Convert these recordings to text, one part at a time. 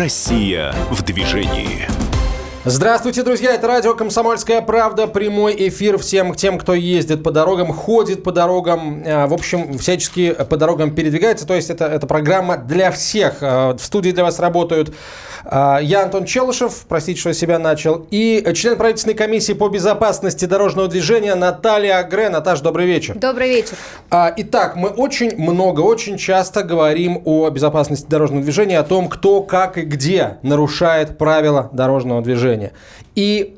Россия в движении. Здравствуйте, друзья! Это радио «Комсомольская правда». Прямой эфир всем тем, кто ездит по дорогам, ходит по дорогам, э, в общем, всячески по дорогам передвигается. То есть это, это программа для всех. Э, в студии для вас работают э, я, Антон Челышев, простите, что я себя начал, и член правительственной комиссии по безопасности дорожного движения Наталья Агре. Наташа, добрый вечер. Добрый вечер. Итак, мы очень много, очень часто говорим о безопасности дорожного движения, о том, кто, как и где нарушает правила дорожного движения движения. И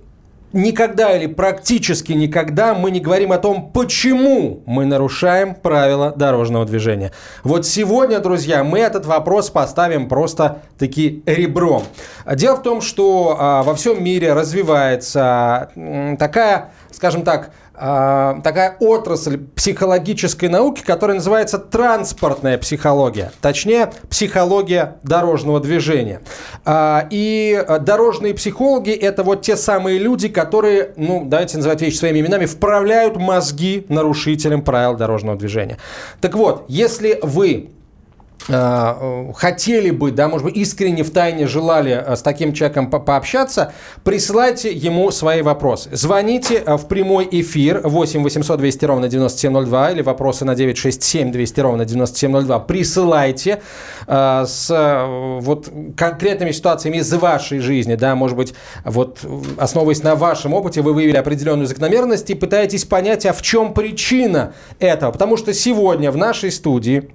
никогда или практически никогда мы не говорим о том, почему мы нарушаем правила дорожного движения. Вот сегодня, друзья, мы этот вопрос поставим просто-таки ребром. Дело в том, что а, во всем мире развивается м, такая, скажем так, а, такая отрасль психологической науки, которая называется транспортная психология, точнее психология дорожного движения. А, и дорожные психологи это вот те самые люди, которые, ну давайте называть вещи своими именами, вправляют мозги нарушителям правил дорожного движения. Так вот, если вы Э, хотели бы, да, может быть, искренне в тайне желали э, с таким человеком по пообщаться, присылайте ему свои вопросы. Звоните э, в прямой эфир 8 800 200 ровно 9702 или вопросы на 967 200 ровно 9702. Присылайте э, с вот конкретными ситуациями из вашей жизни, да, может быть, вот основываясь на вашем опыте, вы выявили определенную закономерность и пытаетесь понять, а в чем причина этого. Потому что сегодня в нашей студии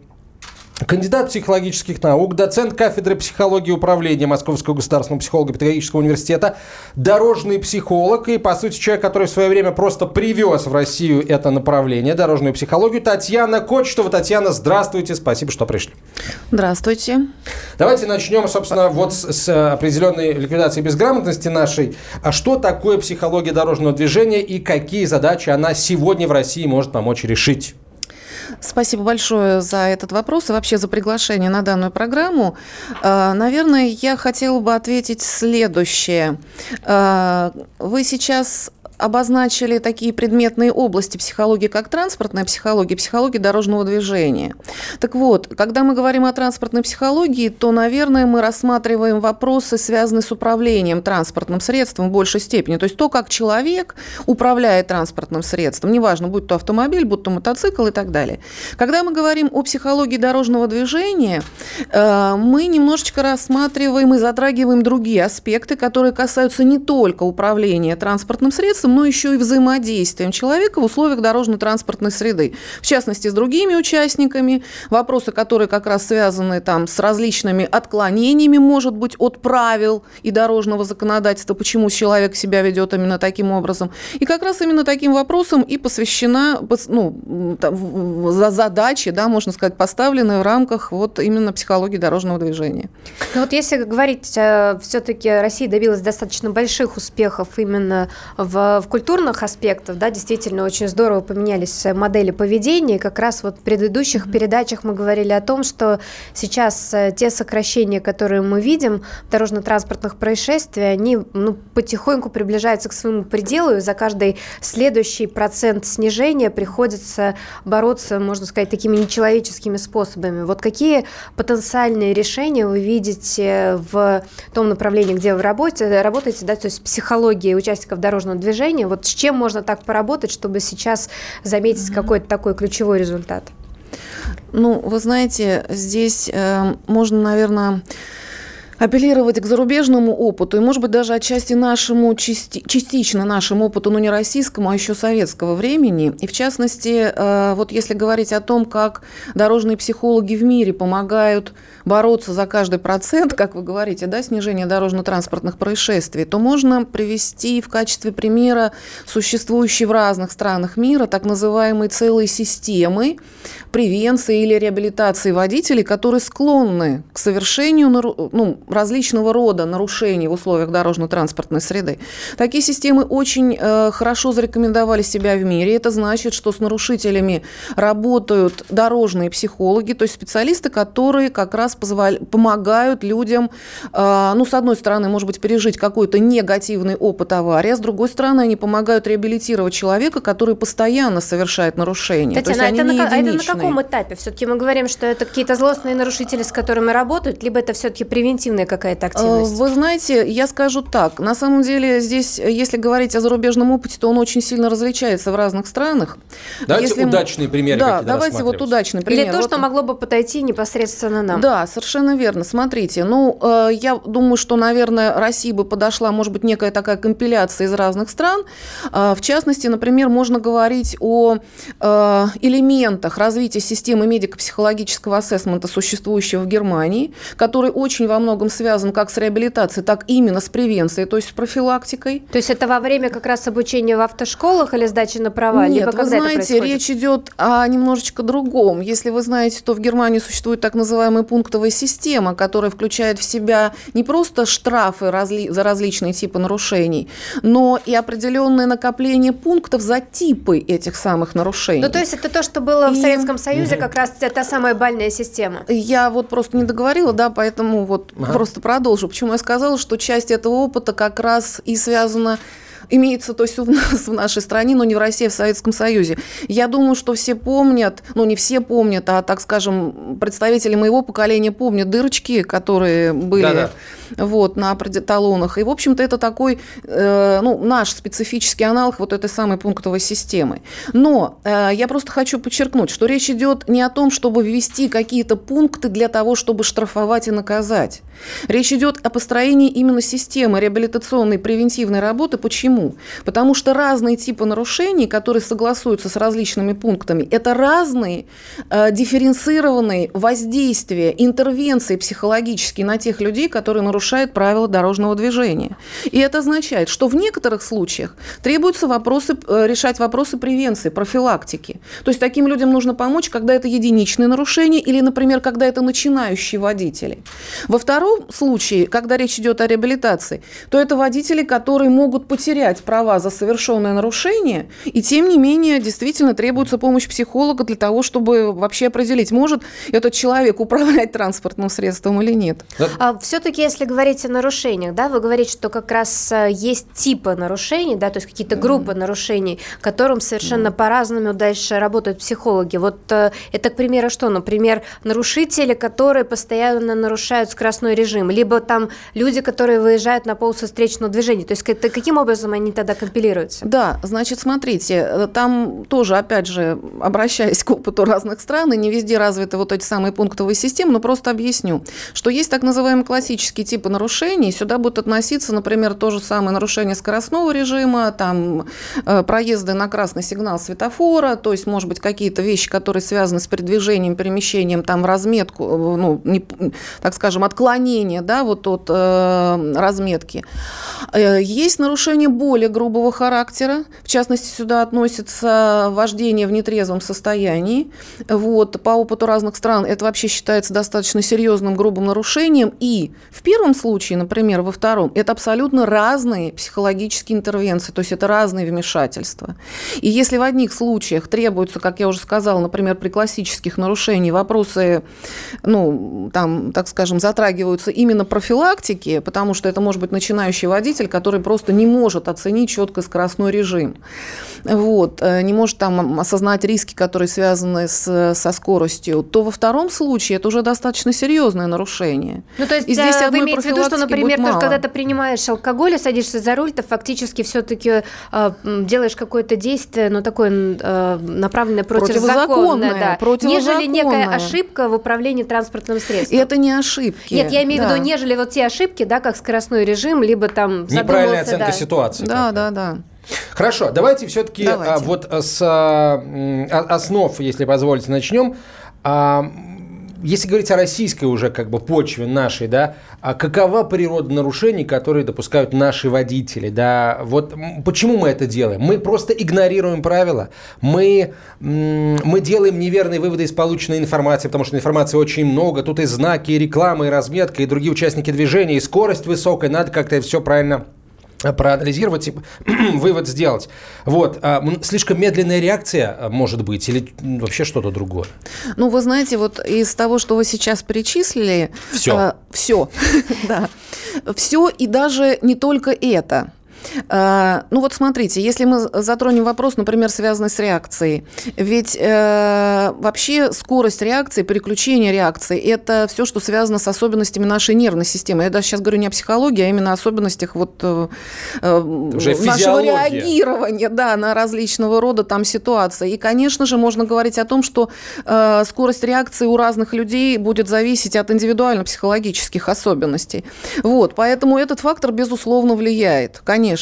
Кандидат психологических наук, доцент кафедры психологии управления Московского государственного психолого-педагогического университета, дорожный психолог и, по сути, человек, который в свое время просто привез в Россию это направление, дорожную психологию, Татьяна Кочетова. Татьяна, здравствуйте, спасибо, что пришли. Здравствуйте. Давайте начнем, собственно, вот с, с определенной ликвидации безграмотности нашей. А что такое психология дорожного движения и какие задачи она сегодня в России может помочь решить? Спасибо большое за этот вопрос и вообще за приглашение на данную программу. А, наверное, я хотела бы ответить следующее. А, вы сейчас обозначили такие предметные области психологии, как транспортная психология, психология дорожного движения. Так вот, когда мы говорим о транспортной психологии, то, наверное, мы рассматриваем вопросы, связанные с управлением транспортным средством в большей степени. То есть то, как человек управляет транспортным средством, неважно, будь то автомобиль, будь то мотоцикл и так далее. Когда мы говорим о психологии дорожного движения, э, мы немножечко рассматриваем и затрагиваем другие аспекты, которые касаются не только управления транспортным средством, процессом, но еще и взаимодействием человека в условиях дорожно-транспортной среды. В частности, с другими участниками, вопросы, которые как раз связаны там, с различными отклонениями, может быть, от правил и дорожного законодательства, почему человек себя ведет именно таким образом. И как раз именно таким вопросам и посвящена ну, там, за задачи, да, можно сказать, поставленные в рамках вот именно психологии дорожного движения. Ну вот если говорить, э, все-таки Россия добилась достаточно больших успехов именно в в культурных аспектах, да, действительно очень здорово поменялись модели поведения. как раз вот в предыдущих передачах мы говорили о том, что сейчас э, те сокращения, которые мы видим в дорожно-транспортных происшествиях, они ну, потихоньку приближаются к своему пределу, и за каждый следующий процент снижения приходится бороться, можно сказать, такими нечеловеческими способами. Вот какие потенциальные решения вы видите в том направлении, где вы работаете, работаете да, то есть психология участников дорожного движения, движения. Вот с чем можно так поработать, чтобы сейчас заметить mm-hmm. какой-то такой ключевой результат? Ну, вы знаете, здесь э, можно, наверное, апеллировать к зарубежному опыту и, может быть, даже отчасти нашему, части, частично нашему опыту, но не российскому, а еще советского времени. И, в частности, э, вот если говорить о том, как дорожные психологи в мире помогают бороться за каждый процент, как вы говорите, да, снижения дорожно-транспортных происшествий, то можно привести в качестве примера существующие в разных странах мира так называемые целые системы превенции или реабилитации водителей, которые склонны к совершению ну, различного рода нарушений в условиях дорожно-транспортной среды. Такие системы очень э, хорошо зарекомендовали себя в мире. Это значит, что с нарушителями работают дорожные психологи, то есть специалисты, которые как раз позволя... помогают людям, э, ну, с одной стороны, может быть, пережить какой-то негативный опыт аварии, а с другой стороны, они помогают реабилитировать человека, который постоянно совершает нарушения. Татьяна, есть это, на, а это на каком этапе? Все-таки мы говорим, что это какие-то злостные нарушители, с которыми работают, либо это все-таки превентивные негативная какая-то активность? Вы знаете, я скажу так. На самом деле здесь, если говорить о зарубежном опыте, то он очень сильно различается в разных странах. Давайте если... удачные примеры Да, давайте вот удачный пример. Или то, вот... что могло бы подойти непосредственно нам. Да, совершенно верно. Смотрите, ну, э, я думаю, что, наверное, России бы подошла, может быть, некая такая компиляция из разных стран. Э, в частности, например, можно говорить о э, элементах развития системы медико-психологического ассессмента, существующего в Германии, который очень во многом связан как с реабилитацией, так именно с превенцией, то есть с профилактикой. То есть это во время как раз обучения в автошколах или сдачи на права? Нет, либо вы когда знаете, речь идет о немножечко другом. Если вы знаете, то в Германии существует так называемая пунктовая система, которая включает в себя не просто штрафы разли- за различные типы нарушений, но и определенное накопление пунктов за типы этих самых нарушений. Ну, то есть это то, что было в И- Советском Союзе, как раз та самая бальная система. Я вот просто не договорила, да, поэтому вот Ага. Просто продолжу. Почему я сказала, что часть этого опыта как раз и связана имеется, то есть у нас в нашей стране, но не в России, а в Советском Союзе. Я думаю, что все помнят, ну не все помнят, а, так скажем, представители моего поколения помнят дырочки, которые были Да-да. Вот, на талонах. И, в общем-то, это такой, э, ну, наш специфический аналог вот этой самой пунктовой системы. Но э, я просто хочу подчеркнуть, что речь идет не о том, чтобы ввести какие-то пункты для того, чтобы штрафовать и наказать. Речь идет о построении именно системы реабилитационной превентивной работы. Почему? Потому что разные типы нарушений, которые согласуются с различными пунктами, это разные э, дифференцированные воздействия, интервенции психологические на тех людей, которые нарушают правила дорожного движения. И это означает, что в некоторых случаях требуются вопросы, э, решать вопросы превенции, профилактики. То есть таким людям нужно помочь, когда это единичные нарушения или, например, когда это начинающие водители. Во втором случае, когда речь идет о реабилитации, то это водители, которые могут потерять права за совершенное нарушение, и тем не менее действительно требуется помощь психолога для того, чтобы вообще определить, может этот человек управлять транспортным средством или нет. А все-таки, если говорить о нарушениях, да, вы говорите, что как раз э, есть типы нарушений, да, то есть какие-то группы нарушений, которым совершенно по-разному дальше работают психологи. Вот э, это, к примеру, что? Например, нарушители, которые постоянно нарушают скоростной режим, либо там люди, которые выезжают на полосу встречного движения. То есть это каким образом они тогда компилируются? Да, значит, смотрите, э, там тоже, опять же, обращаясь к опыту разных стран, и не везде развиты вот эти самые пунктовые системы, но просто объясню, что есть так называемые классические типы нарушений, сюда будут относиться, например, то же самое нарушение скоростного режима, там э, проезды на красный сигнал светофора, то есть, может быть, какие-то вещи, которые связаны с передвижением, перемещением, там, разметку, э, ну, не- так скажем, отклонение, да, вот от э, разметки. Э, Есть нарушения более грубого характера. В частности, сюда относится вождение в нетрезвом состоянии. Вот. По опыту разных стран это вообще считается достаточно серьезным грубым нарушением. И в первом случае, например, во втором, это абсолютно разные психологические интервенции, то есть это разные вмешательства. И если в одних случаях требуется, как я уже сказала, например, при классических нарушениях вопросы, ну, там, так скажем, затрагиваются именно профилактики, потому что это может быть начинающий водитель, который просто не может оценить четко скоростной режим. Вот, э, не может там осознать риски, которые связаны с, со скоростью, то во втором случае это уже достаточно серьезное нарушение. Ну, то есть И здесь вы одной имеете в виду, что, например, тоже, когда ты принимаешь алкоголь и садишься за руль, ты фактически все-таки делаешь какое-то действие, ну, такое э, направленное против Противозаконное, закона, да, противозаконное. нежели некая ошибка в управлении транспортным И средством. это не ошибки. Нет, я имею в Да. виду, нежели вот те ошибки, да, как скоростной режим, либо там Неправильная оценка да. ситуации. Да, да, да. Хорошо, давайте все-таки Давайте. вот с а, основ, если позволите, начнем. А, Если говорить о российской уже как бы почве нашей, да, а какова природа нарушений, которые допускают наши водители, да, вот почему мы это делаем? Мы просто игнорируем правила, мы, мы делаем неверные выводы из полученной информации, потому что информации очень много, тут и знаки, и реклама, и разметка, и другие участники движения, и скорость высокая, надо как-то все правильно проанализировать и вывод сделать. Вот. а, Слишком медленная реакция а, может быть или вообще что-то другое? Ну, вы знаете, вот из того, что вы сейчас перечислили... Всё. все, да. Все и даже не только это. А, ну вот смотрите, если мы затронем вопрос, например, связанный с реакцией, ведь э, вообще скорость реакции, переключение реакции – это все, что связано с особенностями нашей нервной системы. Я даже сейчас говорю не о психологии, а именно о особенностях вот э, э нашего реагирования да, на различного рода там ситуации. И, конечно же, можно говорить о том, что э, скорость реакции у разных людей будет зависеть от индивидуально-психологических особенностей. Вот, поэтому этот фактор, безусловно, влияет, конечно.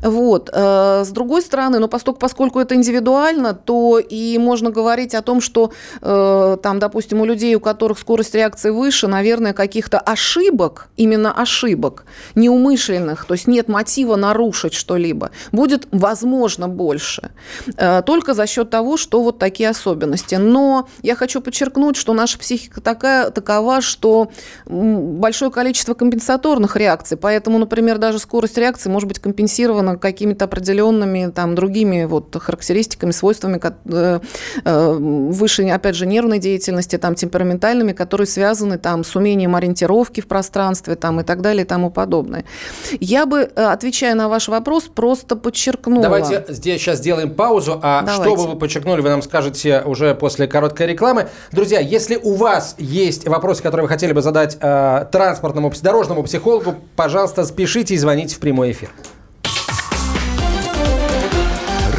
Вот. Э, с другой стороны, но поскольку, поскольку это индивидуально, то и можно говорить о том, что э, там, допустим, у людей, у которых скорость реакции выше, наверное, каких-то ошибок, именно ошибок, неумышленных, то есть нет мотива нарушить что-либо, будет, возможно, больше. Э, только за счет того, что вот такие особенности. Но я хочу подчеркнуть, что наша психика такая, такова, что большое количество компенсаторных реакций, поэтому, например, даже скорость реакции может быть компенсирована какими-то определенными там другими вот характеристиками, свойствами э, э, выше, опять же, нервной деятельности, там темпераментальными, которые связаны там с умением ориентировки в пространстве там и так далее и тому подобное. Я бы, э, отвечая на ваш вопрос, просто подчеркнула. Давайте здесь сейчас сделаем паузу, а Давайте. что бы вы подчеркнули, вы нам скажете уже после короткой рекламы. Друзья, если у вас есть вопросы, которые вы хотели бы задать э, транспортному, дорожному психологу, пожалуйста, спешите и звоните в прямой эфир.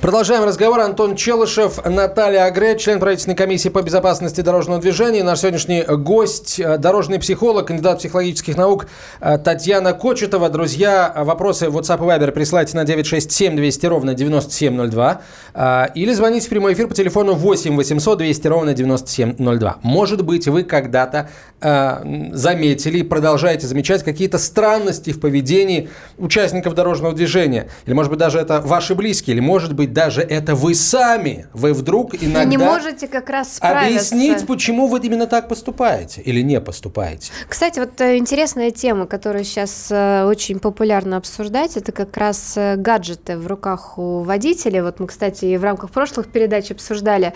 Продолжаем разговор. Антон Челышев, Наталья Агре, член правительственной комиссии по безопасности дорожного движения. Наш сегодняшний гость, э, дорожный психолог, кандидат психологических наук э, Татьяна Кочетова. Друзья, вопросы в WhatsApp и Viber присылайте на 967 200 ровно 9702 э, или звоните в прямой эфир по телефону 8 800 200 ровно 9702. Может быть, вы когда-то заметили и продолжаете замечать какие-то странности в поведении участников дорожного движения. Или, может быть, даже это ваши близкие, или, может быть, даже это вы сами, вы вдруг иногда... Вы не можете как раз справиться. Объяснить, почему вы именно так поступаете или не поступаете. Кстати, вот э, интересная тема, которую сейчас э, очень популярно обсуждать, это как раз э, гаджеты в руках у водителей. Вот мы, кстати, в рамках прошлых передач обсуждали,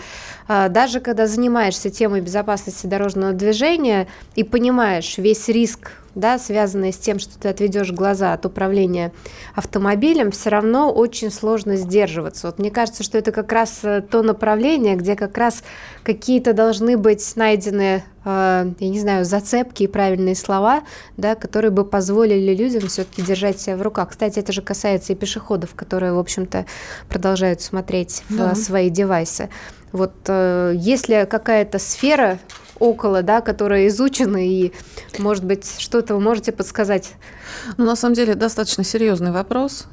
даже когда занимаешься темой безопасности дорожного движения и понимаешь весь риск да, связанные с тем, что ты отведешь глаза от управления автомобилем, все равно очень сложно сдерживаться. Вот мне кажется, что это как раз э, то направление, где как раз какие-то должны быть найдены, э, я не знаю, зацепки и правильные слова, да, которые бы позволили людям все-таки держать себя в руках. Кстати, это же касается и пешеходов, которые, в общем-то, продолжают смотреть да. в свои девайсы. Вот э, если какая-то сфера около, да, которые изучены, и, может быть, что-то вы можете подсказать? Ну, на самом деле, достаточно серьезный вопрос.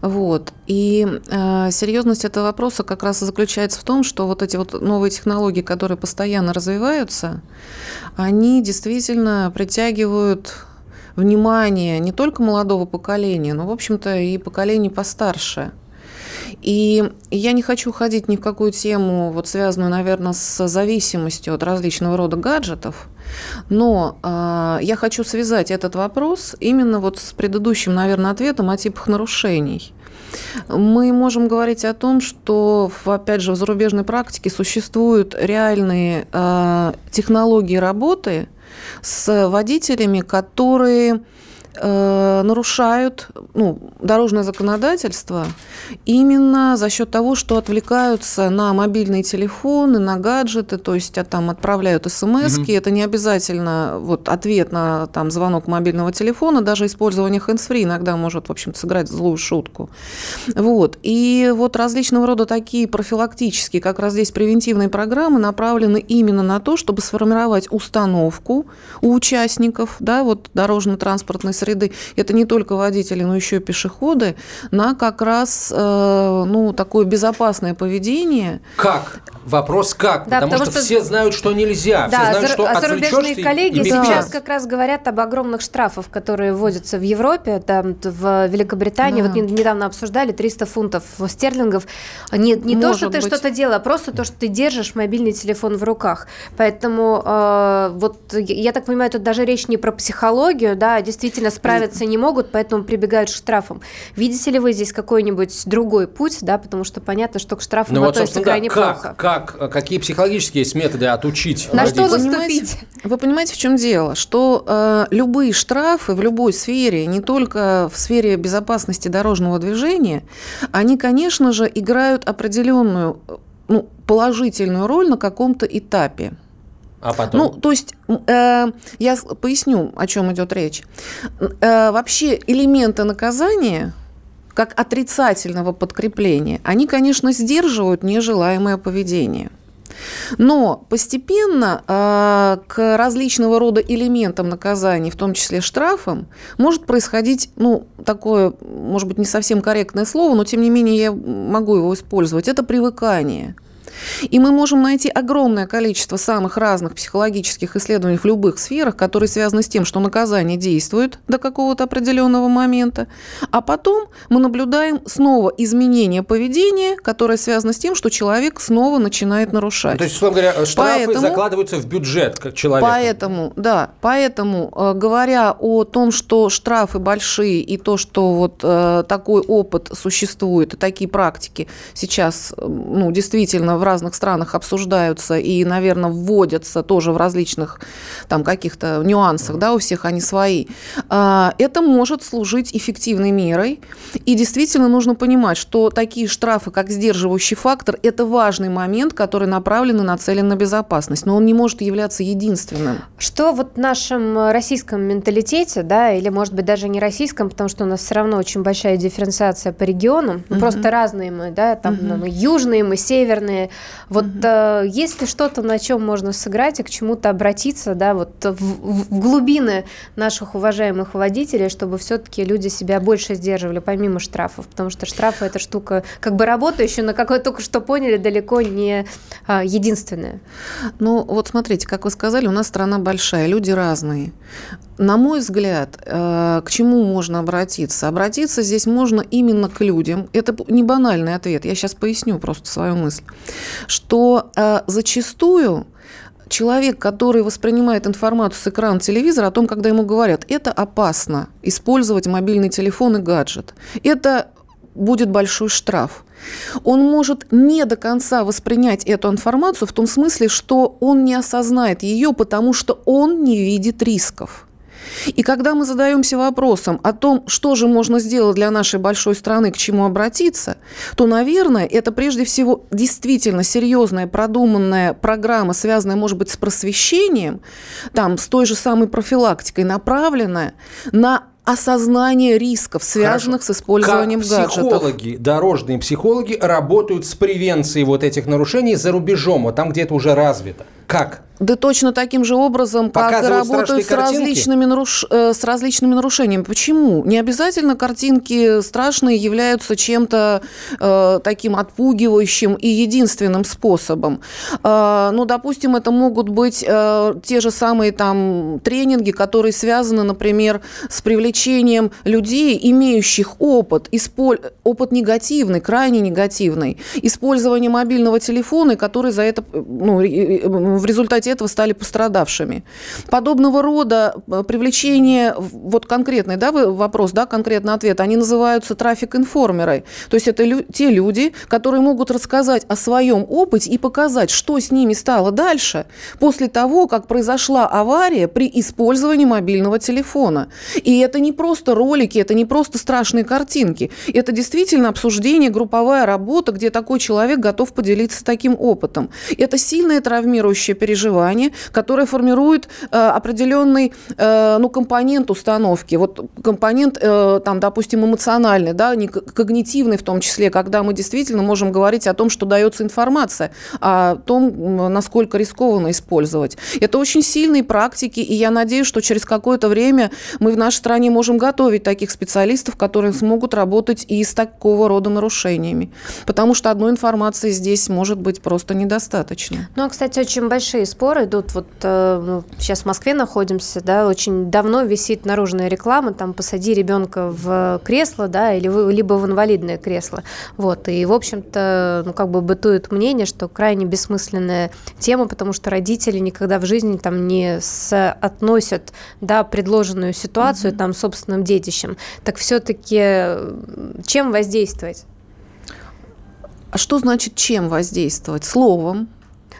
Вот. И э, серьезность этого вопроса как раз и заключается в том, что вот эти вот новые технологии, которые постоянно развиваются, они действительно притягивают внимание не только молодого поколения, но, в общем-то, и поколений постарше. И я не хочу уходить ни в какую тему, вот связанную, наверное, с зависимостью от различного рода гаджетов, но э, я хочу связать этот вопрос именно вот с предыдущим, наверное, ответом о типах нарушений. Мы можем говорить о том, что, опять же, в зарубежной практике существуют реальные э, технологии работы с водителями, которые Э, нарушают ну, дорожное законодательство именно за счет того, что отвлекаются на мобильные телефоны, на гаджеты, то есть а, там отправляют смс угу. это не обязательно вот, ответ на там, звонок мобильного телефона, даже использование hands-free иногда может, в общем сыграть злую шутку. Вот. И вот различного рода такие профилактические, как раз здесь превентивные программы направлены именно на то, чтобы сформировать установку у участников да, вот, дорожно-транспортной среды, это не только водители, но еще и пешеходы, на как раз э, ну, такое безопасное поведение. Как? Вопрос как? Да, потому, потому что, что все знают, что нельзя. Да, все знают, что а зарубежные коллеги и сейчас как раз говорят об огромных штрафах, которые вводятся в Европе, там в Великобритании. Да. Вот недавно обсуждали 300 фунтов стерлингов. Не, не то, что ты что-то делал, а просто то, что ты держишь мобильный телефон в руках. Поэтому э, вот я так понимаю, тут даже речь не про психологию, да, а действительно справиться не могут, поэтому прибегают к штрафам. Видите ли вы здесь какой-нибудь другой путь, да, потому что понятно, что к штрафам ну, относятся вот, крайне да, плохо. Как, как, какие психологические есть методы отучить На родителей? что наступить? Вы понимаете, в чем дело? Что э, любые штрафы в любой сфере, не только в сфере безопасности дорожного движения, они, конечно же, играют определенную ну, положительную роль на каком-то этапе. А потом? Ну, то есть, э, я поясню, о чем идет речь. Э, вообще элементы наказания, как отрицательного подкрепления, они, конечно, сдерживают нежелаемое поведение. Но постепенно э, к различного рода элементам наказаний, в том числе штрафам, может происходить, ну, такое, может быть, не совсем корректное слово, но тем не менее я могу его использовать. Это привыкание. И мы можем найти огромное количество самых разных психологических исследований в любых сферах, которые связаны с тем, что наказание действует до какого-то определенного момента, а потом мы наблюдаем снова изменение поведения, которое связано с тем, что человек снова начинает нарушать. То есть, условно говоря, штрафы поэтому, закладываются в бюджет как человек. Поэтому, да, поэтому, э, говоря о том, что штрафы большие и то, что вот э, такой опыт существует, и такие практики сейчас, ну, действительно в разных странах обсуждаются и, наверное, вводятся тоже в различных там каких-то нюансах, да, у всех они свои, а, это может служить эффективной мерой. И действительно нужно понимать, что такие штрафы, как сдерживающий фактор, это важный момент, который направлен и нацелен на безопасность, но он не может являться единственным. Что вот в нашем российском менталитете, да, или, может быть, даже не российском, потому что у нас все равно очень большая дифференциация по регионам, угу. просто разные мы, да, там угу. мы южные, мы северные, вот угу. э, есть ли что-то, на чем можно сыграть и к чему-то обратиться, да, вот в, в глубины наших уважаемых водителей, чтобы все-таки люди себя больше сдерживали, помимо штрафов, потому что штрафы это штука как бы работающая, но, как вы только что поняли, далеко не а, единственная. Ну, вот смотрите, как вы сказали, у нас страна большая, люди разные. На мой взгляд, э, к чему можно обратиться? Обратиться здесь можно именно к людям. Это не банальный ответ, я сейчас поясню просто свою мысль. Что э, зачастую человек, который воспринимает информацию с экрана телевизора о том, когда ему говорят, это опасно использовать мобильный телефон и гаджет, это будет большой штраф. Он может не до конца воспринять эту информацию в том смысле, что он не осознает ее, потому что он не видит рисков. И когда мы задаемся вопросом о том, что же можно сделать для нашей большой страны, к чему обратиться, то, наверное, это прежде всего действительно серьезная, продуманная программа, связанная, может быть, с просвещением, там, с той же самой профилактикой, направленная на осознание рисков, связанных Хорошо. с использованием как гаджетов. психологи, дорожные психологи работают с превенцией вот этих нарушений за рубежом, вот там, где это уже развито. Как? Да точно таким же образом, как работают с различными, наруш... Э, с различными нарушениями. Почему? Не обязательно картинки страшные являются чем-то э, таким отпугивающим и единственным способом. Э, ну, допустим, это могут быть э, те же самые там тренинги, которые связаны, например, с привлечением людей, имеющих опыт, исполь... опыт негативный, крайне негативный, использование мобильного телефона, который за это ну, в результате этого стали пострадавшими. Подобного рода э, привлечение, вот конкретный да, вопрос, да, конкретный ответ, они называются трафик-информеры. То есть это лю- те люди, которые могут рассказать о своем опыте и показать, что с ними стало дальше после того, как произошла авария при использовании мобильного телефона. И это не просто ролики, это не просто страшные картинки. Это действительно обсуждение, групповая работа, где такой человек готов поделиться таким опытом. Это сильное травмирующее переживание, которое формирует э, определенный э, ну, компонент установки. Вот компонент, э, там, допустим, эмоциональный, да, не когнитивный в том числе, когда мы действительно можем говорить о том, что дается информация, о том, насколько рискованно использовать. Это очень сильные практики, и я надеюсь, что через какое-то время мы в нашей стране можем готовить таких специалистов, которые смогут работать и с такого рода нарушениями. Потому что одной информации здесь может быть просто недостаточно. Ну, а, кстати, очень большие споры идут. Вот э, ну, сейчас в Москве находимся, да, очень давно висит наружная реклама, там посади ребенка в кресло, да, или в, либо в инвалидное кресло. Вот, и, в общем-то, ну, как бы бытует мнение, что крайне бессмысленная тема, потому что родители никогда в жизни там не соотносят, да, предложенную ситуацию mm-hmm. там собственным детищем. Так все-таки чем воздействовать? А что значит чем воздействовать? Словом,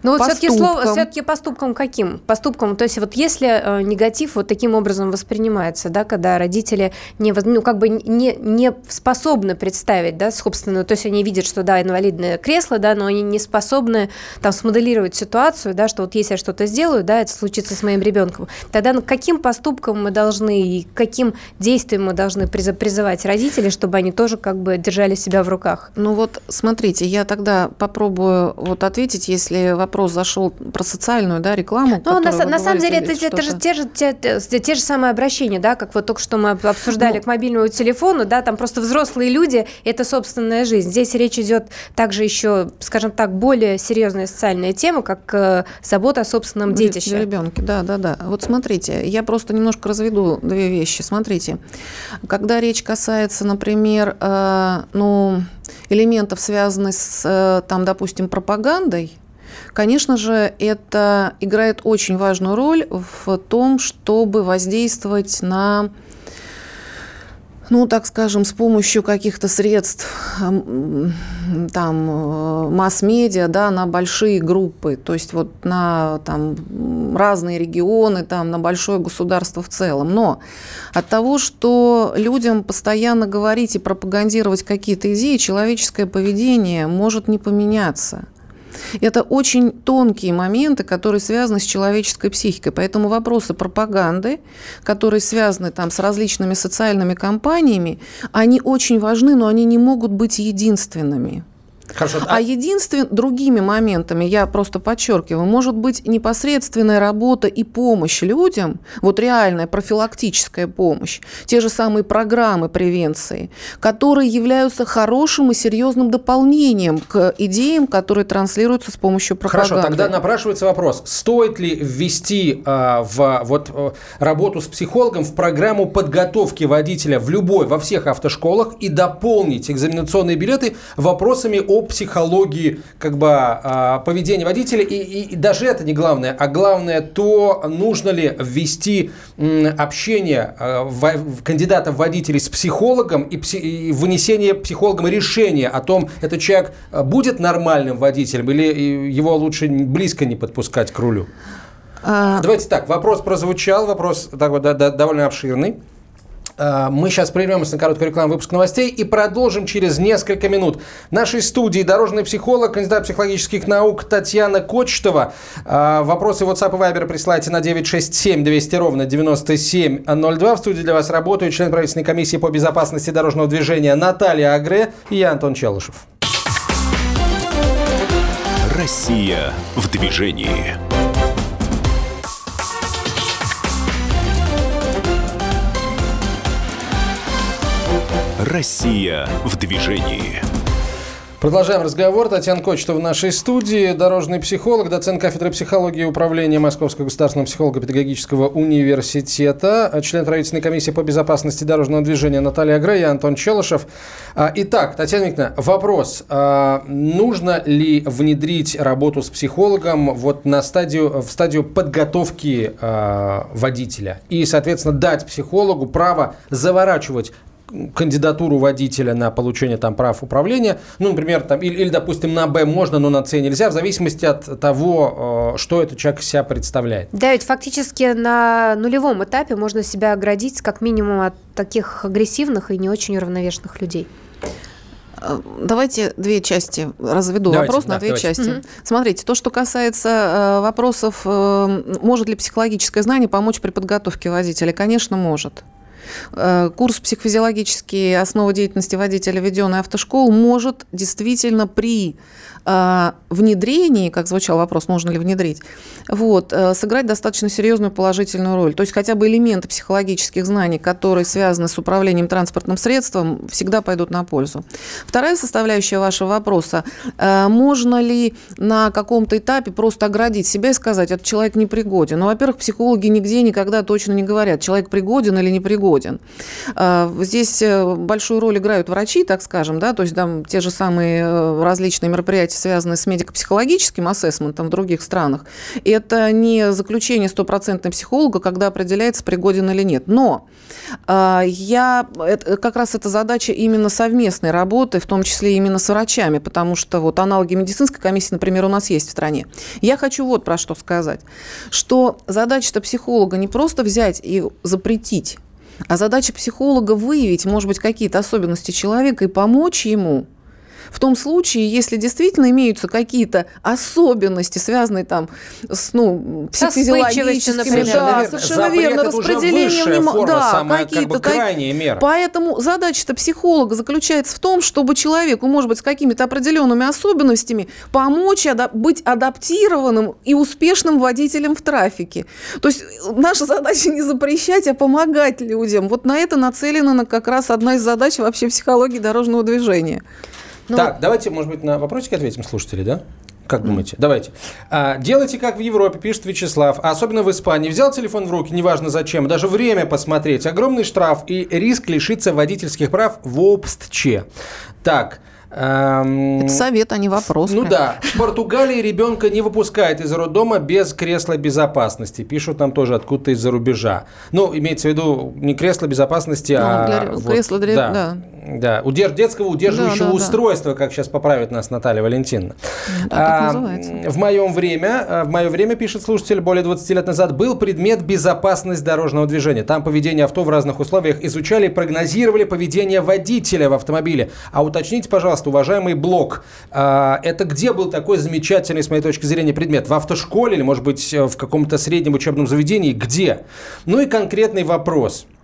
но вот все-таки слово, все-таки поступком каким? Поступком, то есть вот если э, негатив вот таким образом воспринимается, да, когда родители не, ну, как бы не, не способны представить, да, собственно, то есть они видят, что, да, инвалидное кресло, да, но они не способны там смоделировать ситуацию, да, что вот если я что-то сделаю, да, это случится с моим ребенком, тогда ну, каким поступком мы должны и каким действием мы должны призывать родителей, чтобы они тоже как бы держали себя в руках? Ну вот, смотрите, я тогда попробую вот ответить, если вопрос вопрос зашел про социальную да, рекламу. Ну, на, на самом деле, это, это же те же, те, те же самые обращения, да, как вот только что мы обсуждали ну, к мобильному телефону, да, там просто взрослые люди, это собственная жизнь. Здесь речь идет также еще, скажем так, более серьезная социальная тема, как э, забота о собственном детище. Ребенке, да, да, да. Вот смотрите, я просто немножко разведу две вещи. Смотрите, когда речь касается, например, э, ну, элементов, связанных с, э, там, допустим, пропагандой, Конечно же, это играет очень важную роль в том, чтобы воздействовать на ну, так скажем, с помощью каких-то средств там э, масс-медиа, да, на большие группы, то есть вот на там разные регионы, там на большое государство в целом. Но от того, что людям постоянно говорить и пропагандировать какие-то идеи, человеческое поведение может не поменяться. Это очень тонкие моменты, которые связаны с человеческой психикой. Поэтому вопросы пропаганды, которые связаны там с различными социальными компаниями, они очень важны, но они не могут быть единственными. Хорошо. А единственными другими моментами, я просто подчеркиваю, может быть непосредственная работа и помощь людям, вот реальная профилактическая помощь, те же самые программы превенции, которые являются хорошим и серьезным дополнением к идеям, которые транслируются с помощью пропаганды. Хорошо, тогда напрашивается вопрос, стоит ли ввести э, в вот, э, работу с психологом в программу подготовки водителя в любой, во всех автошколах и дополнить экзаменационные билеты вопросами о психологии как бы а, поведения водителя. И, и, и даже это не главное, а главное то, нужно ли ввести общение а, кандидата в водители с психологом и, пси, и вынесение психологом решения о том, этот человек а, будет нормальным водителем или его лучше близко не подпускать к рулю. Давайте так, вопрос прозвучал, вопрос довольно обширный. Э, мы сейчас прервемся на короткую рекламу выпуск новостей и продолжим через несколько минут. В нашей студии дорожный психолог, кандидат психологических наук Татьяна Кочетова. Э, вопросы WhatsApp и Viber присылайте на 967 200 ровно 9702. В студии для вас работают член правительственной комиссии по безопасности дорожного движения Наталья Агре и я, Антон Челышев. Россия в движении. Россия в движении. Продолжаем разговор. Татьяна Кочетова в нашей студии, дорожный психолог, доцент кафедры психологии и управления Московского государственного психолого-педагогического университета, член правительственной комиссии по безопасности дорожного движения Наталья Грей Антон Челышев. А, итак, Татьяна Викторовна, вопрос. А, нужно ли внедрить работу с психологом вот на стадию, в стадию подготовки а, водителя и, соответственно, дать психологу право заворачивать кандидатуру водителя на получение там прав управления, ну, например, там, или, или, допустим, на Б можно, но на С нельзя, в зависимости от того, э, что этот человек себя представляет. Да, ведь фактически на нулевом этапе можно себя оградить как минимум от таких агрессивных и не очень уравновешенных людей. Э, давайте две части разведу давайте, вопрос да, на две давайте. части. Угу. Смотрите, то, что касается э, вопросов, э, может ли психологическое знание помочь при подготовке водителя, конечно, может. Э, курс психофизиологические основы деятельности водителя введенной автошкол может действительно при внедрении, как звучал вопрос, нужно ли внедрить, вот, э, сыграть достаточно серьезную положительную роль. То есть хотя бы элементы психологических знаний, которые связаны с управлением транспортным средством, всегда пойдут на пользу. Вторая составляющая вашего вопроса. Можно ли на каком-то этапе просто оградить себя и сказать, этот человек непригоден? Ну, во-первых, психологи нигде никогда точно не говорят, человек пригоден или непригоден. Здесь большую роль играют врачи, так скажем, да, то есть там те же самые различные мероприятия мероприятий, связанные с медико-психологическим ассессментом в других странах, это не заключение стопроцентного психолога, когда определяется, пригоден или нет. Но э, я, как раз это задача именно совместной работы, в том числе именно с врачами, потому что вот аналоги медицинской комиссии, например, у нас есть в стране. Я хочу вот про что сказать, что задача-то психолога не просто взять и запретить, а задача психолога выявить, может быть, какие-то особенности человека и помочь ему – в том случае, если действительно имеются какие-то особенности, связанные там с ну, психофизиологическими, да, совершенно верно, распределением внимания, да, какие-то как крайние меры. Поэтому задача-то психолога заключается в том, чтобы человеку, может быть, с какими-то определенными особенностями помочь быть адаптированным и успешным водителем в трафике. То есть наша задача не запрещать, а помогать людям. Вот на это нацелена как раз одна из задач вообще психологии дорожного движения. Ну, так, давайте, может быть, на вопросики ответим слушатели, да? Как думаете? Давайте. А, делайте как в Европе, пишет Вячеслав, а особенно в Испании. Взял телефон в руки, неважно зачем, даже время посмотреть. Огромный штраф и риск лишиться водительских прав в обстче. Так, Эм... Это совет, а не вопрос. Ну прям. да. В Португалии ребенка не выпускают из роддома без кресла безопасности. Пишут нам тоже откуда-то из-за рубежа. Ну, имеется в виду не кресло безопасности, ну, а... Для... Вот, кресло для... Да. да. Да, удерж... детского удерживающего да, да, устройства, да. как сейчас поправит нас Наталья Валентиновна. Да, а, в моем время, э, в мое время, пишет слушатель, более 20 лет назад, был предмет безопасность дорожного движения. Там поведение авто в разных условиях изучали и прогнозировали поведение водителя в автомобиле. А уточните, пожалуйста, уважаемый блок, а, это где был такой замечательный, с моей точки зрения, предмет? В автошколе или, может быть, в каком-то среднем учебном заведении? Где? Ну и конкретный вопрос –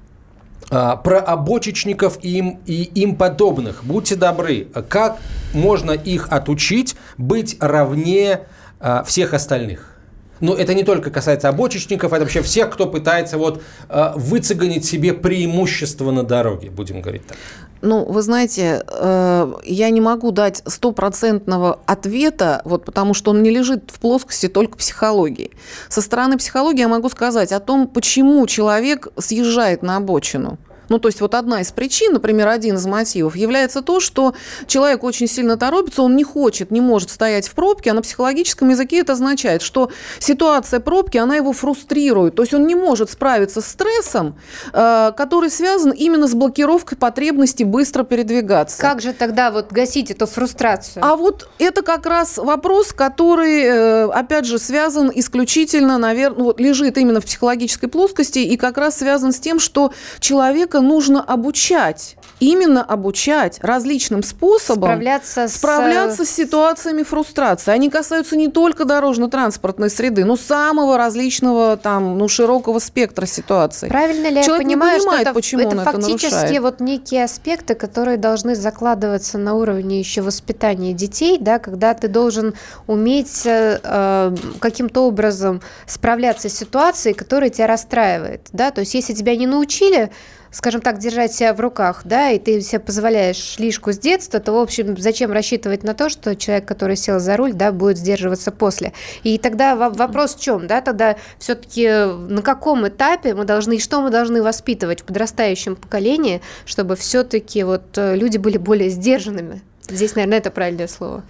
про обочечников и им, и им подобных. Будьте добры, как можно их отучить быть равнее а, всех остальных? Но это не только касается обочечников, это вообще всех, кто пытается вот э, выцегонить себе преимущество на дороге, будем говорить так. Ну, вы знаете, э, я не могу дать стопроцентного ответа, вот, потому что он не лежит в плоскости только психологии. Со стороны психологии я могу сказать о том, почему человек съезжает на обочину. Ну, то есть вот одна из причин, например, один из мотивов, является то, что человек очень сильно торопится, он не хочет, не может стоять в пробке, а на психологическом языке это означает, что ситуация пробки, она его фрустрирует. То есть он не может справиться с стрессом, э, который связан именно с блокировкой потребности быстро передвигаться. Как же тогда вот гасить эту фрустрацию? А вот это как раз вопрос, который, э, опять же, связан исключительно, наверное, ну, вот лежит именно в психологической плоскости и как раз связан с тем, что человека человека нужно обучать, именно обучать различным способом справляться, справляться с... с ситуациями фрустрации. Они касаются не только дорожно-транспортной среды, но самого различного там, ну, широкого спектра ситуаций. Правильно ли Человек я понимаю, не понимает, что это, почему это он фактически это нарушает. вот некие аспекты, которые должны закладываться на уровне еще воспитания детей, да, когда ты должен уметь э, э каким-то образом справляться с ситуацией, которая тебя расстраивает, да, то есть если тебя не научили скажем так, держать себя в руках, да, и ты себе позволяешь лишку с детства, то, в общем, зачем рассчитывать на то, что человек, который сел за руль, да, будет сдерживаться после. И тогда вопрос в чем, да, тогда все-таки на каком этапе мы должны, и что мы должны воспитывать в подрастающем поколении, чтобы все-таки вот э, люди были более сдержанными? Здесь, наверное, это правильное слово.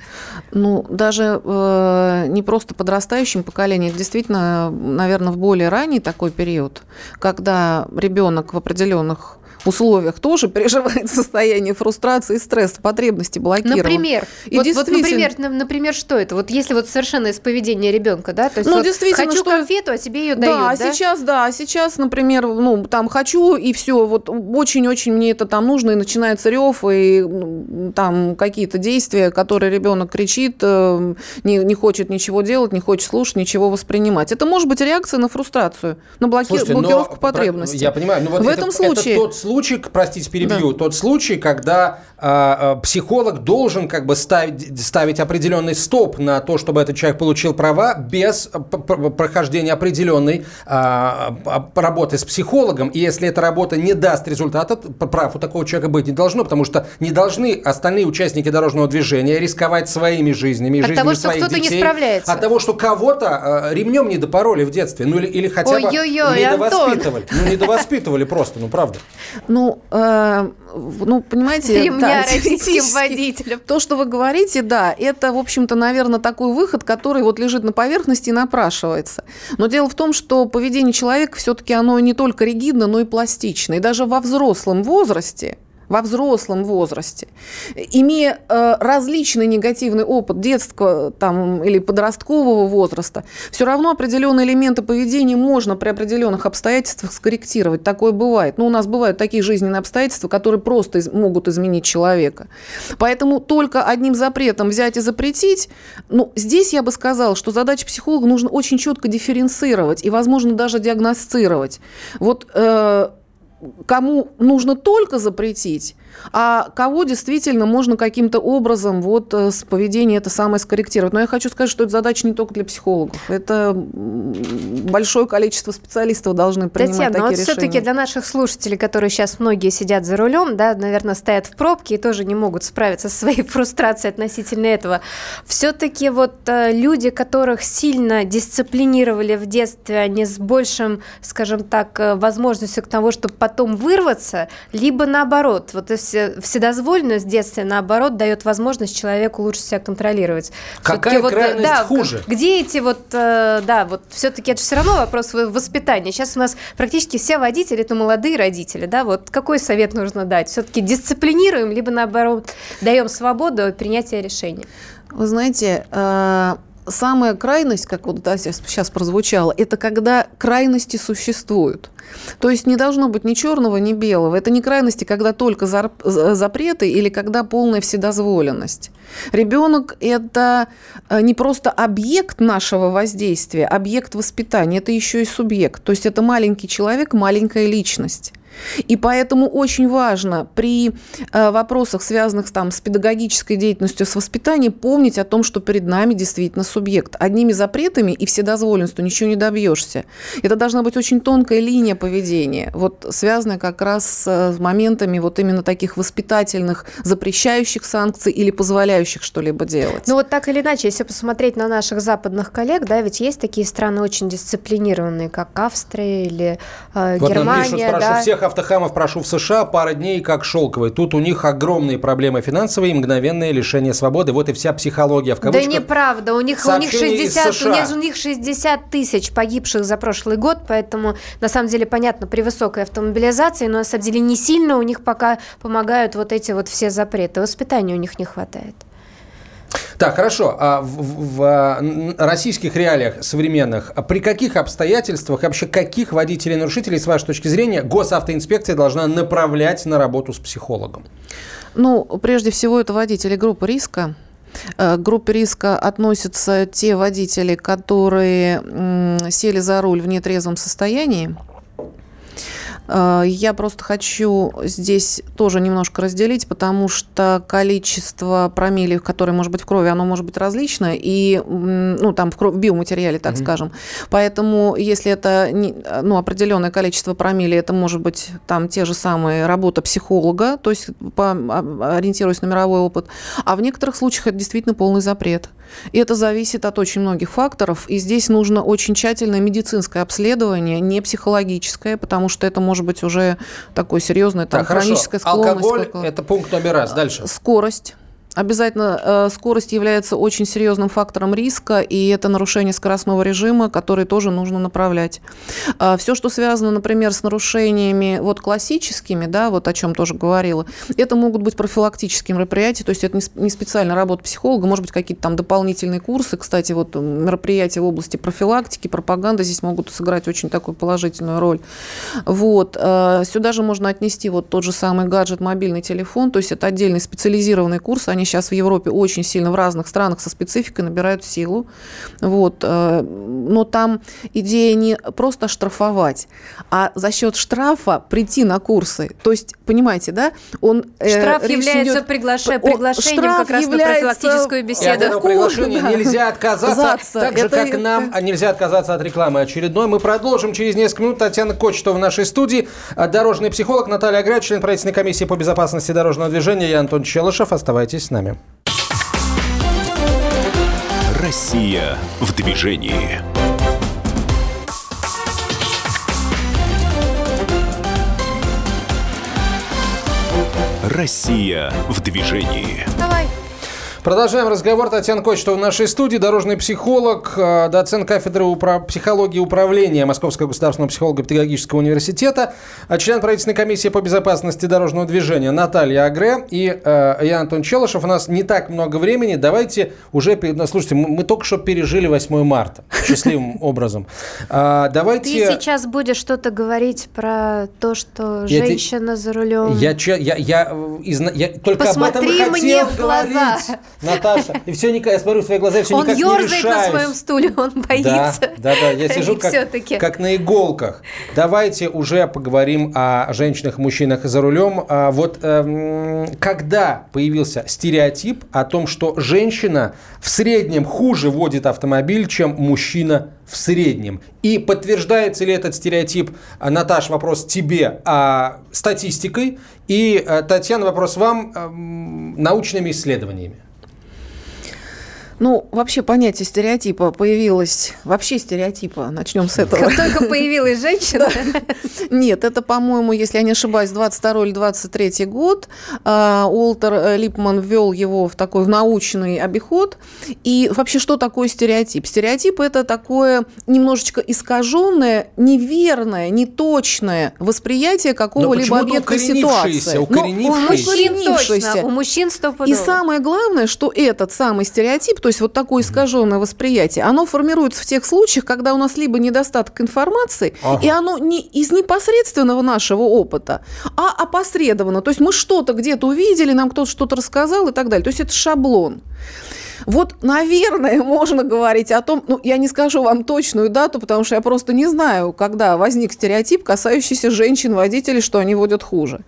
Ну, даже э, не просто подрастающим поколением, действительно, наверное, в более ранний такой период, когда ребенок в определенных условиях тоже переживает состояние фрустрации и стресса, потребности блокированы. Например, и вот, действительно... вот, например, например, что это? Вот если вот совершенно из поведения ребенка, да, то есть ну, вот действительно, хочу что... конфету, а тебе ее дают, да? да? сейчас, да, сейчас, например, ну, там хочу, и все, вот очень-очень мне это там нужно, и начинается рев, и там какие-то действия, которые ребенок кричит, э, не, не хочет ничего делать, не хочет слушать, ничего воспринимать. Это может быть реакция на фрустрацию, на блоки... Слушайте, блокировку но, потребностей. Я понимаю, но вот в это, этом случае... это тот случай, простите, перебью, да. тот случай, когда а, а, психолог должен как бы ставить, ставить определенный стоп на то, чтобы этот человек получил права без прохождения определенной а, работы с психологом. И если эта работа не даст результата, прав у такого человека быть не должно, потому что не должны остальные участники дорожного движения рисковать своими жизнями от жизнями того, своих что детей. Не справляется. От того, что кого-то ремнем не допороли в детстве, ну или, или хотя бы Ой-ой-ой, не довоспитывали. Ну не довоспитывали просто, ну правда. Ну, э, ну понимаете, да, российским водителям. То, что вы говорите, да, это, в общем-то, наверное, такой выход, который вот лежит на поверхности и напрашивается. Но дело в том, что поведение человека все-таки оно не только ригидно, но и пластично. И даже во взрослом возрасте во взрослом возрасте, имея э, различный негативный опыт детского там, или подросткового возраста, все равно определенные элементы поведения можно при определенных обстоятельствах скорректировать. Такое бывает. Но у нас бывают такие жизненные обстоятельства, которые просто из, могут изменить человека. Поэтому только одним запретом взять и запретить, ну, здесь я бы сказала, что задача психолога нужно очень четко дифференцировать и, возможно, даже диагностировать. Вот э, кому нужно только запретить, а кого действительно можно каким-то образом вот э, с поведения это самое скорректировать. Но я хочу сказать, что это задача не только для психологов. Это большое количество специалистов должны принимать Татьяна, такие вот решения. все-таки для наших слушателей, которые сейчас многие сидят за рулем, да, наверное, стоят в пробке и тоже не могут справиться со своей фрустрацией относительно этого, все-таки вот э, люди, которых сильно дисциплинировали в детстве, они с большим, скажем так, э, возможностью к тому, чтобы потом вырваться, либо наоборот, вот вседозволенность в детстве, наоборот, дает возможность человеку лучше себя контролировать. Какая вот, крайность да, хуже? Где эти вот, э, да, вот все-таки это все равно вопрос воспитания. Сейчас у нас практически все водители это молодые родители, да, вот какой совет нужно дать? Все-таки дисциплинируем, либо наоборот даем свободу принятия решений? Вы знаете, э, самая крайность, как вот да, сейчас прозвучало, это когда крайности существуют. То есть не должно быть ни черного, ни белого. Это не крайности, когда только запреты или когда полная вседозволенность. Ребенок – это э, не просто объект нашего воздействия, объект воспитания, это еще и субъект. То есть это маленький человек, маленькая личность. И поэтому очень важно при э, вопросах, связанных там, с педагогической деятельностью, с воспитанием, помнить о том, что перед нами действительно субъект. Одними запретами и вседозволенностью ничего не добьешься. Это должна быть очень тонкая линия поведения, вот, связанная как раз с моментами вот именно таких воспитательных, запрещающих санкций или позволяющих что-либо делать. Ну вот так или иначе, если посмотреть на наших западных коллег, да, ведь есть такие страны очень дисциплинированные, как Австрия или э, вот Германия. Нам пишут, да? всех автохамов прошу в США, пара дней как шелковый. Тут у них огромные проблемы финансовые и мгновенное лишение свободы. Вот и вся психология в кавычках. Да неправда. У них, у них, 60, у, них, у них 60 тысяч погибших за прошлый год, поэтому на самом деле понятно при высокой автомобилизации, но на самом деле не сильно у них пока помогают вот эти вот все запреты. Воспитания у них не хватает. Так, хорошо. А в, в, в российских реалиях современных а при каких обстоятельствах, вообще каких водителей-нарушителей, с вашей точки зрения, госавтоинспекция должна направлять на работу с психологом? Ну, прежде всего, это водители группы риска. К группе риска относятся те водители, которые сели за руль в нетрезвом состоянии, Э, я просто хочу здесь тоже немножко разделить, потому что количество промилле, которое может быть в крови, оно может быть различное, и, ну, там, в, крови, в биоматериале, так mm-hmm. скажем. Поэтому, если это ну, определенное количество промилле, это может быть там те же самые работа психолога, то есть по, а, ориентируясь на мировой опыт, а в некоторых случаях это действительно полный запрет. И это зависит от очень многих факторов, и здесь нужно очень тщательное медицинское обследование, не психологическое, потому что это может может быть уже такое серьезное, там, так, хроническое склонность. Алкоголь – это пункт номер раз. Дальше. Скорость Обязательно э, скорость является очень серьезным фактором риска, и это нарушение скоростного режима, который тоже нужно направлять. Э, все, что связано, например, с нарушениями вот классическими, да, вот о чем тоже говорила, это могут быть профилактические мероприятия, то есть это не специальная работа психолога, может быть, какие-то там дополнительные курсы. Кстати, вот мероприятия в области профилактики, пропаганды здесь могут сыграть очень такую положительную роль. Вот. Э, сюда же можно отнести вот тот же самый гаджет, мобильный телефон, то есть это отдельный специализированный курс, они сейчас в Европе очень сильно в разных странах со спецификой набирают силу. Вот. Э, но там идея не просто штрафовать, а за счет штрафа прийти на курсы. То есть, понимаете, да? Он, э, Штраф является идет... пригlaша... приглашением штраф как раз является... на профилактическую беседу. И от приглашения да. нельзя отказаться, так же, это... как нам а нельзя отказаться от рекламы очередной. Мы продолжим через несколько минут. Татьяна Кочетова в нашей студии, дорожный психолог Наталья Аград, член правительственной комиссии по безопасности дорожного движения. Я Антон Челышев. Оставайтесь с нами. Россия в движении. Россия в движении. Давай. Продолжаем разговор. Татьяна Кочетова в нашей студии, дорожный психолог, э, доцент кафедры упра- психологии управления Московского государственного психолого-педагогического университета, а член правительственной комиссии по безопасности дорожного движения Наталья Агре и э, я, Антон Челышев. У нас не так много времени. Давайте уже... Ну, слушайте, мы, мы только что пережили 8 марта счастливым образом. А, давайте... Ты сейчас будешь что-то говорить про то, что женщина за рулем... Я, я, я, я, я только об этом хотел говорить. Наташа, и все никак, я смотрю в свои глаза, и все он никак не решаюсь. Он ерзает на своем стуле, он боится. Да, да, да, я сижу как, как на иголках. Давайте уже поговорим о женщинах и мужчинах за рулем. А вот эм, когда появился стереотип о том, что женщина в среднем хуже водит автомобиль, чем мужчина в среднем. И подтверждается ли этот стереотип, а, Наташ, вопрос тебе, а, статистикой, и, а, Татьяна, вопрос вам, а, научными исследованиями? Ну, вообще понятие стереотипа появилось, вообще стереотипа, начнем с этого. Как только появилась женщина. Нет, это, по-моему, если я не ошибаюсь, 22 или 23 год. А, Уолтер э, Липман ввел его в такой в научный обиход. И вообще, что такое стереотип? Стереотип – это такое немножечко искаженное, неверное, неточное восприятие какого-либо объекта ситуации. Укоренившееся. У мужчин стопудово. И самое главное, что этот самый стереотип, то есть вот такое искаженное восприятие, оно формируется в тех случаях, когда у нас либо недостаток информации, ага. и оно не из непосредственного нашего опыта, а опосредованно. То есть мы что-то где-то увидели, нам кто-то что-то рассказал и так далее. То есть это шаблон. Вот, наверное, можно говорить о том, ну, я не скажу вам точную дату, потому что я просто не знаю, когда возник стереотип, касающийся женщин-водителей, что они водят хуже.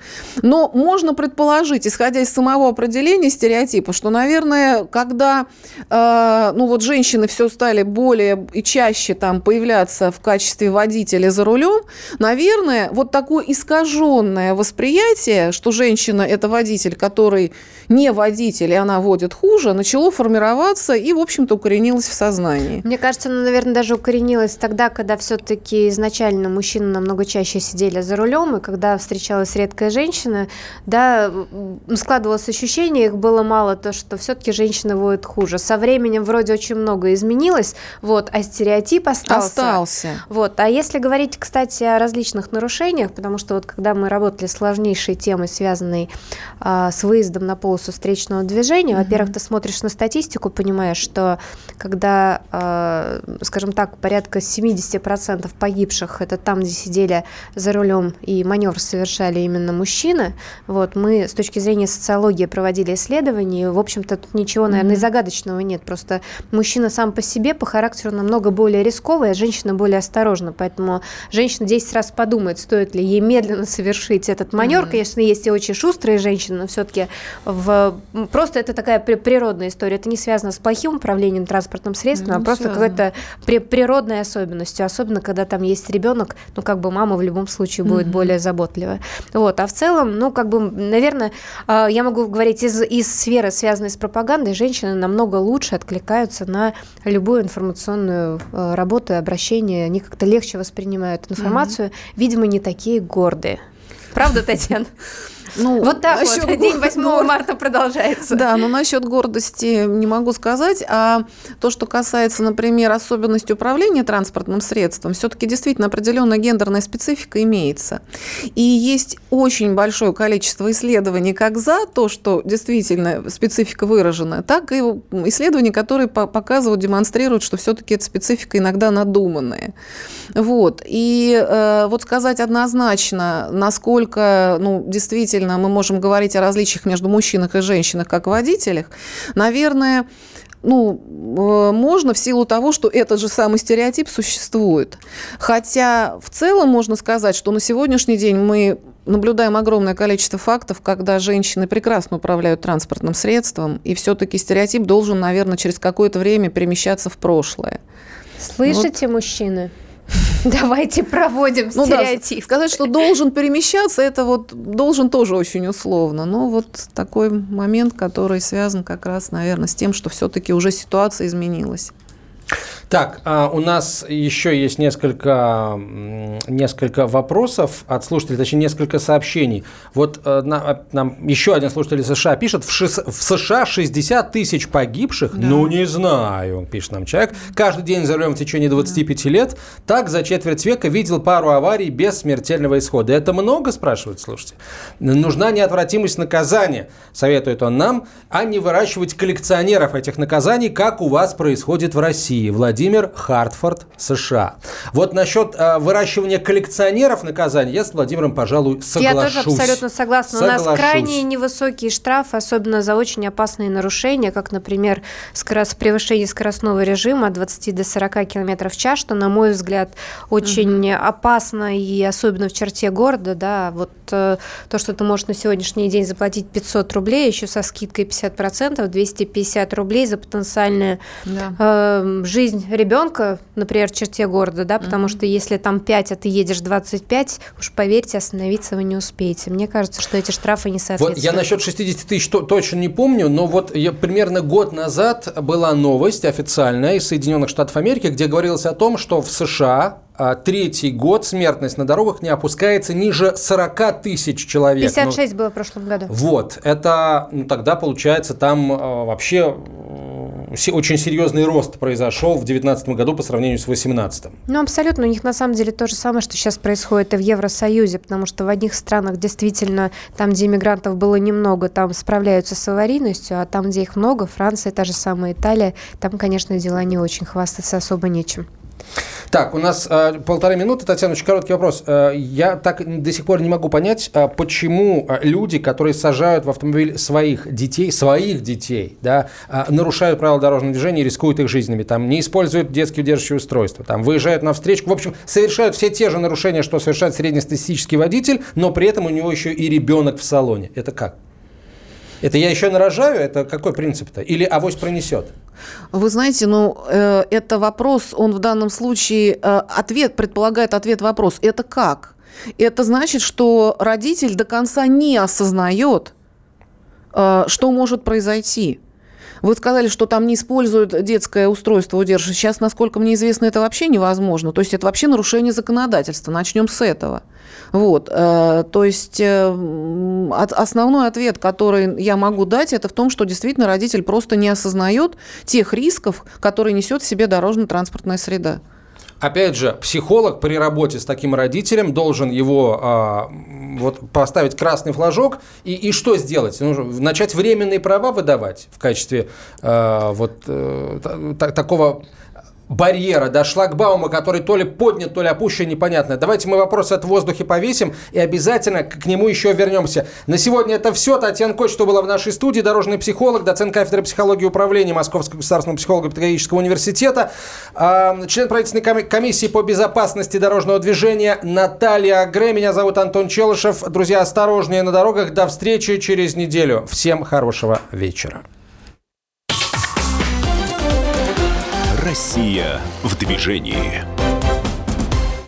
Но можно предположить, исходя из самого определения стереотипа, что, наверное, когда, э, ну, вот женщины все стали более и чаще там появляться в качестве водителя за рулем, наверное, вот такое искаженное восприятие, что женщина – это водитель, который не водитель, и она водит хуже, начало формироваться и, в общем-то, укоренилось в сознании. Мне кажется, оно, наверное, даже укоренилось тогда, когда все-таки изначально мужчины намного чаще сидели за рулем, и когда встречалась редкая женщина, да, складывалось ощущение, их было мало, то, что все-таки женщины водят хуже. Со временем вроде очень много изменилось, вот, а стереотип остался. Остался. Вот. А если говорить, кстати, о различных нарушениях, потому что вот когда мы работали с сложнейшей темой, связанной а, с выездом на полосу встречного движения. Mm-hmm. Во-первых, ты смотришь на статистику, понимаешь, что когда, э, скажем так, порядка 70% погибших это там, где сидели за рулем и маневр совершали именно мужчины, вот, мы с точки зрения социологии проводили исследования, и, в общем-то, тут ничего, наверное, mm-hmm. загадочного нет. Просто мужчина сам по себе по характеру намного более рисковый, а женщина более осторожна. Поэтому женщина 10 раз подумает, стоит ли ей медленно совершить этот маневр. Mm-hmm. Конечно, есть и очень шустрые женщины, но все-таки в просто это такая природная история. Это не связано с плохим управлением транспортным средством, ну, а просто какой-то при природной особенностью. Особенно, когда там есть ребенок, ну, как бы мама в любом случае будет mm-hmm. более заботливая. Вот. А в целом, ну, как бы, наверное, а, я могу говорить из, из сферы, связанной с пропагандой, женщины намного лучше откликаются на любую информационную а, работу обращение. Они как-то легче воспринимают информацию. Mm-hmm. Видимо, не такие гордые. Правда, Татьяна? Ну, вот так насчет... вот, день 8 марта продолжается. Да, но насчет гордости не могу сказать, а то, что касается, например, особенностей управления транспортным средством, все-таки действительно определенная гендерная специфика имеется. И есть очень большое количество исследований как за то, что действительно специфика выражена, так и исследований, которые показывают, демонстрируют, что все-таки эта специфика иногда надуманная. Вот. И э, вот сказать однозначно, насколько ну, действительно мы можем говорить о различиях между мужчинах и женщинах как водителях, наверное, ну, э, можно в силу того, что этот же самый стереотип существует. Хотя в целом можно сказать, что на сегодняшний день мы наблюдаем огромное количество фактов, когда женщины прекрасно управляют транспортным средством, и все-таки стереотип должен, наверное, через какое-то время перемещаться в прошлое. Слышите, вот. мужчины? Давайте проводим ну, стереотип. Да, сказать, что должен перемещаться, это вот должен тоже очень условно. Но вот такой момент, который связан как раз, наверное, с тем, что все-таки уже ситуация изменилась. Так, а у нас еще есть несколько, несколько вопросов от слушателей, точнее, несколько сообщений. Вот э, на, нам еще один слушатель США пишет, в, США 60 тысяч погибших, да. ну не знаю, пишет нам человек, каждый день за рулем в течение 25 да. лет, так за четверть века видел пару аварий без смертельного исхода. Это много, спрашивает слушайте. Нужна неотвратимость наказания, советует он нам, а не выращивать коллекционеров этих наказаний, как у вас происходит в России. Владимир Владимир Хартфорд, США. Вот насчет э, выращивания коллекционеров наказаний я с Владимиром, пожалуй, соглашусь. Я тоже абсолютно согласна. Соглашусь. У нас крайне невысокие штрафы, особенно за очень опасные нарушения, как, например, скорость, превышение скоростного режима от 20 до 40 км в час, что, на мой взгляд, очень угу. опасно, и особенно в черте города, да, вот э, то, что ты можешь на сегодняшний день заплатить 500 рублей, еще со скидкой 50%, 250 рублей за потенциальную да. э, жизнь ребенка, например, в черте города, да, потому mm-hmm. что если там 5, а ты едешь 25, уж поверьте, остановиться вы не успеете. Мне кажется, что эти штрафы не соответствуют. Вот я насчет 60 тысяч точно не помню, но вот я, примерно год назад была новость официальная из Соединенных Штатов Америки, где говорилось о том, что в США а, третий год смертность на дорогах не опускается ниже 40 тысяч человек. 56 ну, было в прошлом году. Вот, это, ну, тогда получается там э, вообще очень серьезный рост произошел в 2019 году по сравнению с 2018. Ну, абсолютно. У них на самом деле то же самое, что сейчас происходит и в Евросоюзе, потому что в одних странах действительно, там, где иммигрантов было немного, там справляются с аварийностью, а там, где их много, Франция, та же самая Италия, там, конечно, дела не очень, хвастаться особо нечем. Так, у нас э, полторы минуты, Татьяна, очень короткий вопрос. Э, я так до сих пор не могу понять, э, почему люди, которые сажают в автомобиль своих детей, своих детей, да, э, нарушают правила дорожного движения и рискуют их жизнями, там, не используют детские удерживающие устройства, там, выезжают на встречку, в общем, совершают все те же нарушения, что совершает среднестатистический водитель, но при этом у него еще и ребенок в салоне. Это как? Это я еще нарожаю? Это какой принцип-то? Или авось пронесет? Вы знаете, ну, э, это вопрос, он в данном случае, э, ответ предполагает ответ вопрос. Это как? Это значит, что родитель до конца не осознает, э, что может произойти. Вы сказали, что там не используют детское устройство удерживания. Сейчас, насколько мне известно, это вообще невозможно. То есть это вообще нарушение законодательства. Начнем с этого. Вот, э, то есть э, основной ответ, который я могу дать, это в том, что действительно родитель просто не осознает тех рисков, которые несет в себе дорожно-транспортная среда. Опять же, психолог при работе с таким родителем должен его а, вот, поставить красный флажок и, и что сделать? Нужно начать временные права выдавать в качестве а, вот а, такого барьера, да, шлагбаума, который то ли поднят, то ли опущен, непонятно. Давайте мы вопросы от воздуха повесим и обязательно к нему еще вернемся. На сегодня это все. Татьяна Кочетова была в нашей студии, дорожный психолог, доцент кафедры психологии и управления Московского государственного психолого-педагогического университета, член правительственной комиссии по безопасности дорожного движения Наталья Гре. Меня зовут Антон Челышев. Друзья, осторожнее на дорогах. До встречи через неделю. Всем хорошего вечера. Россия в движении.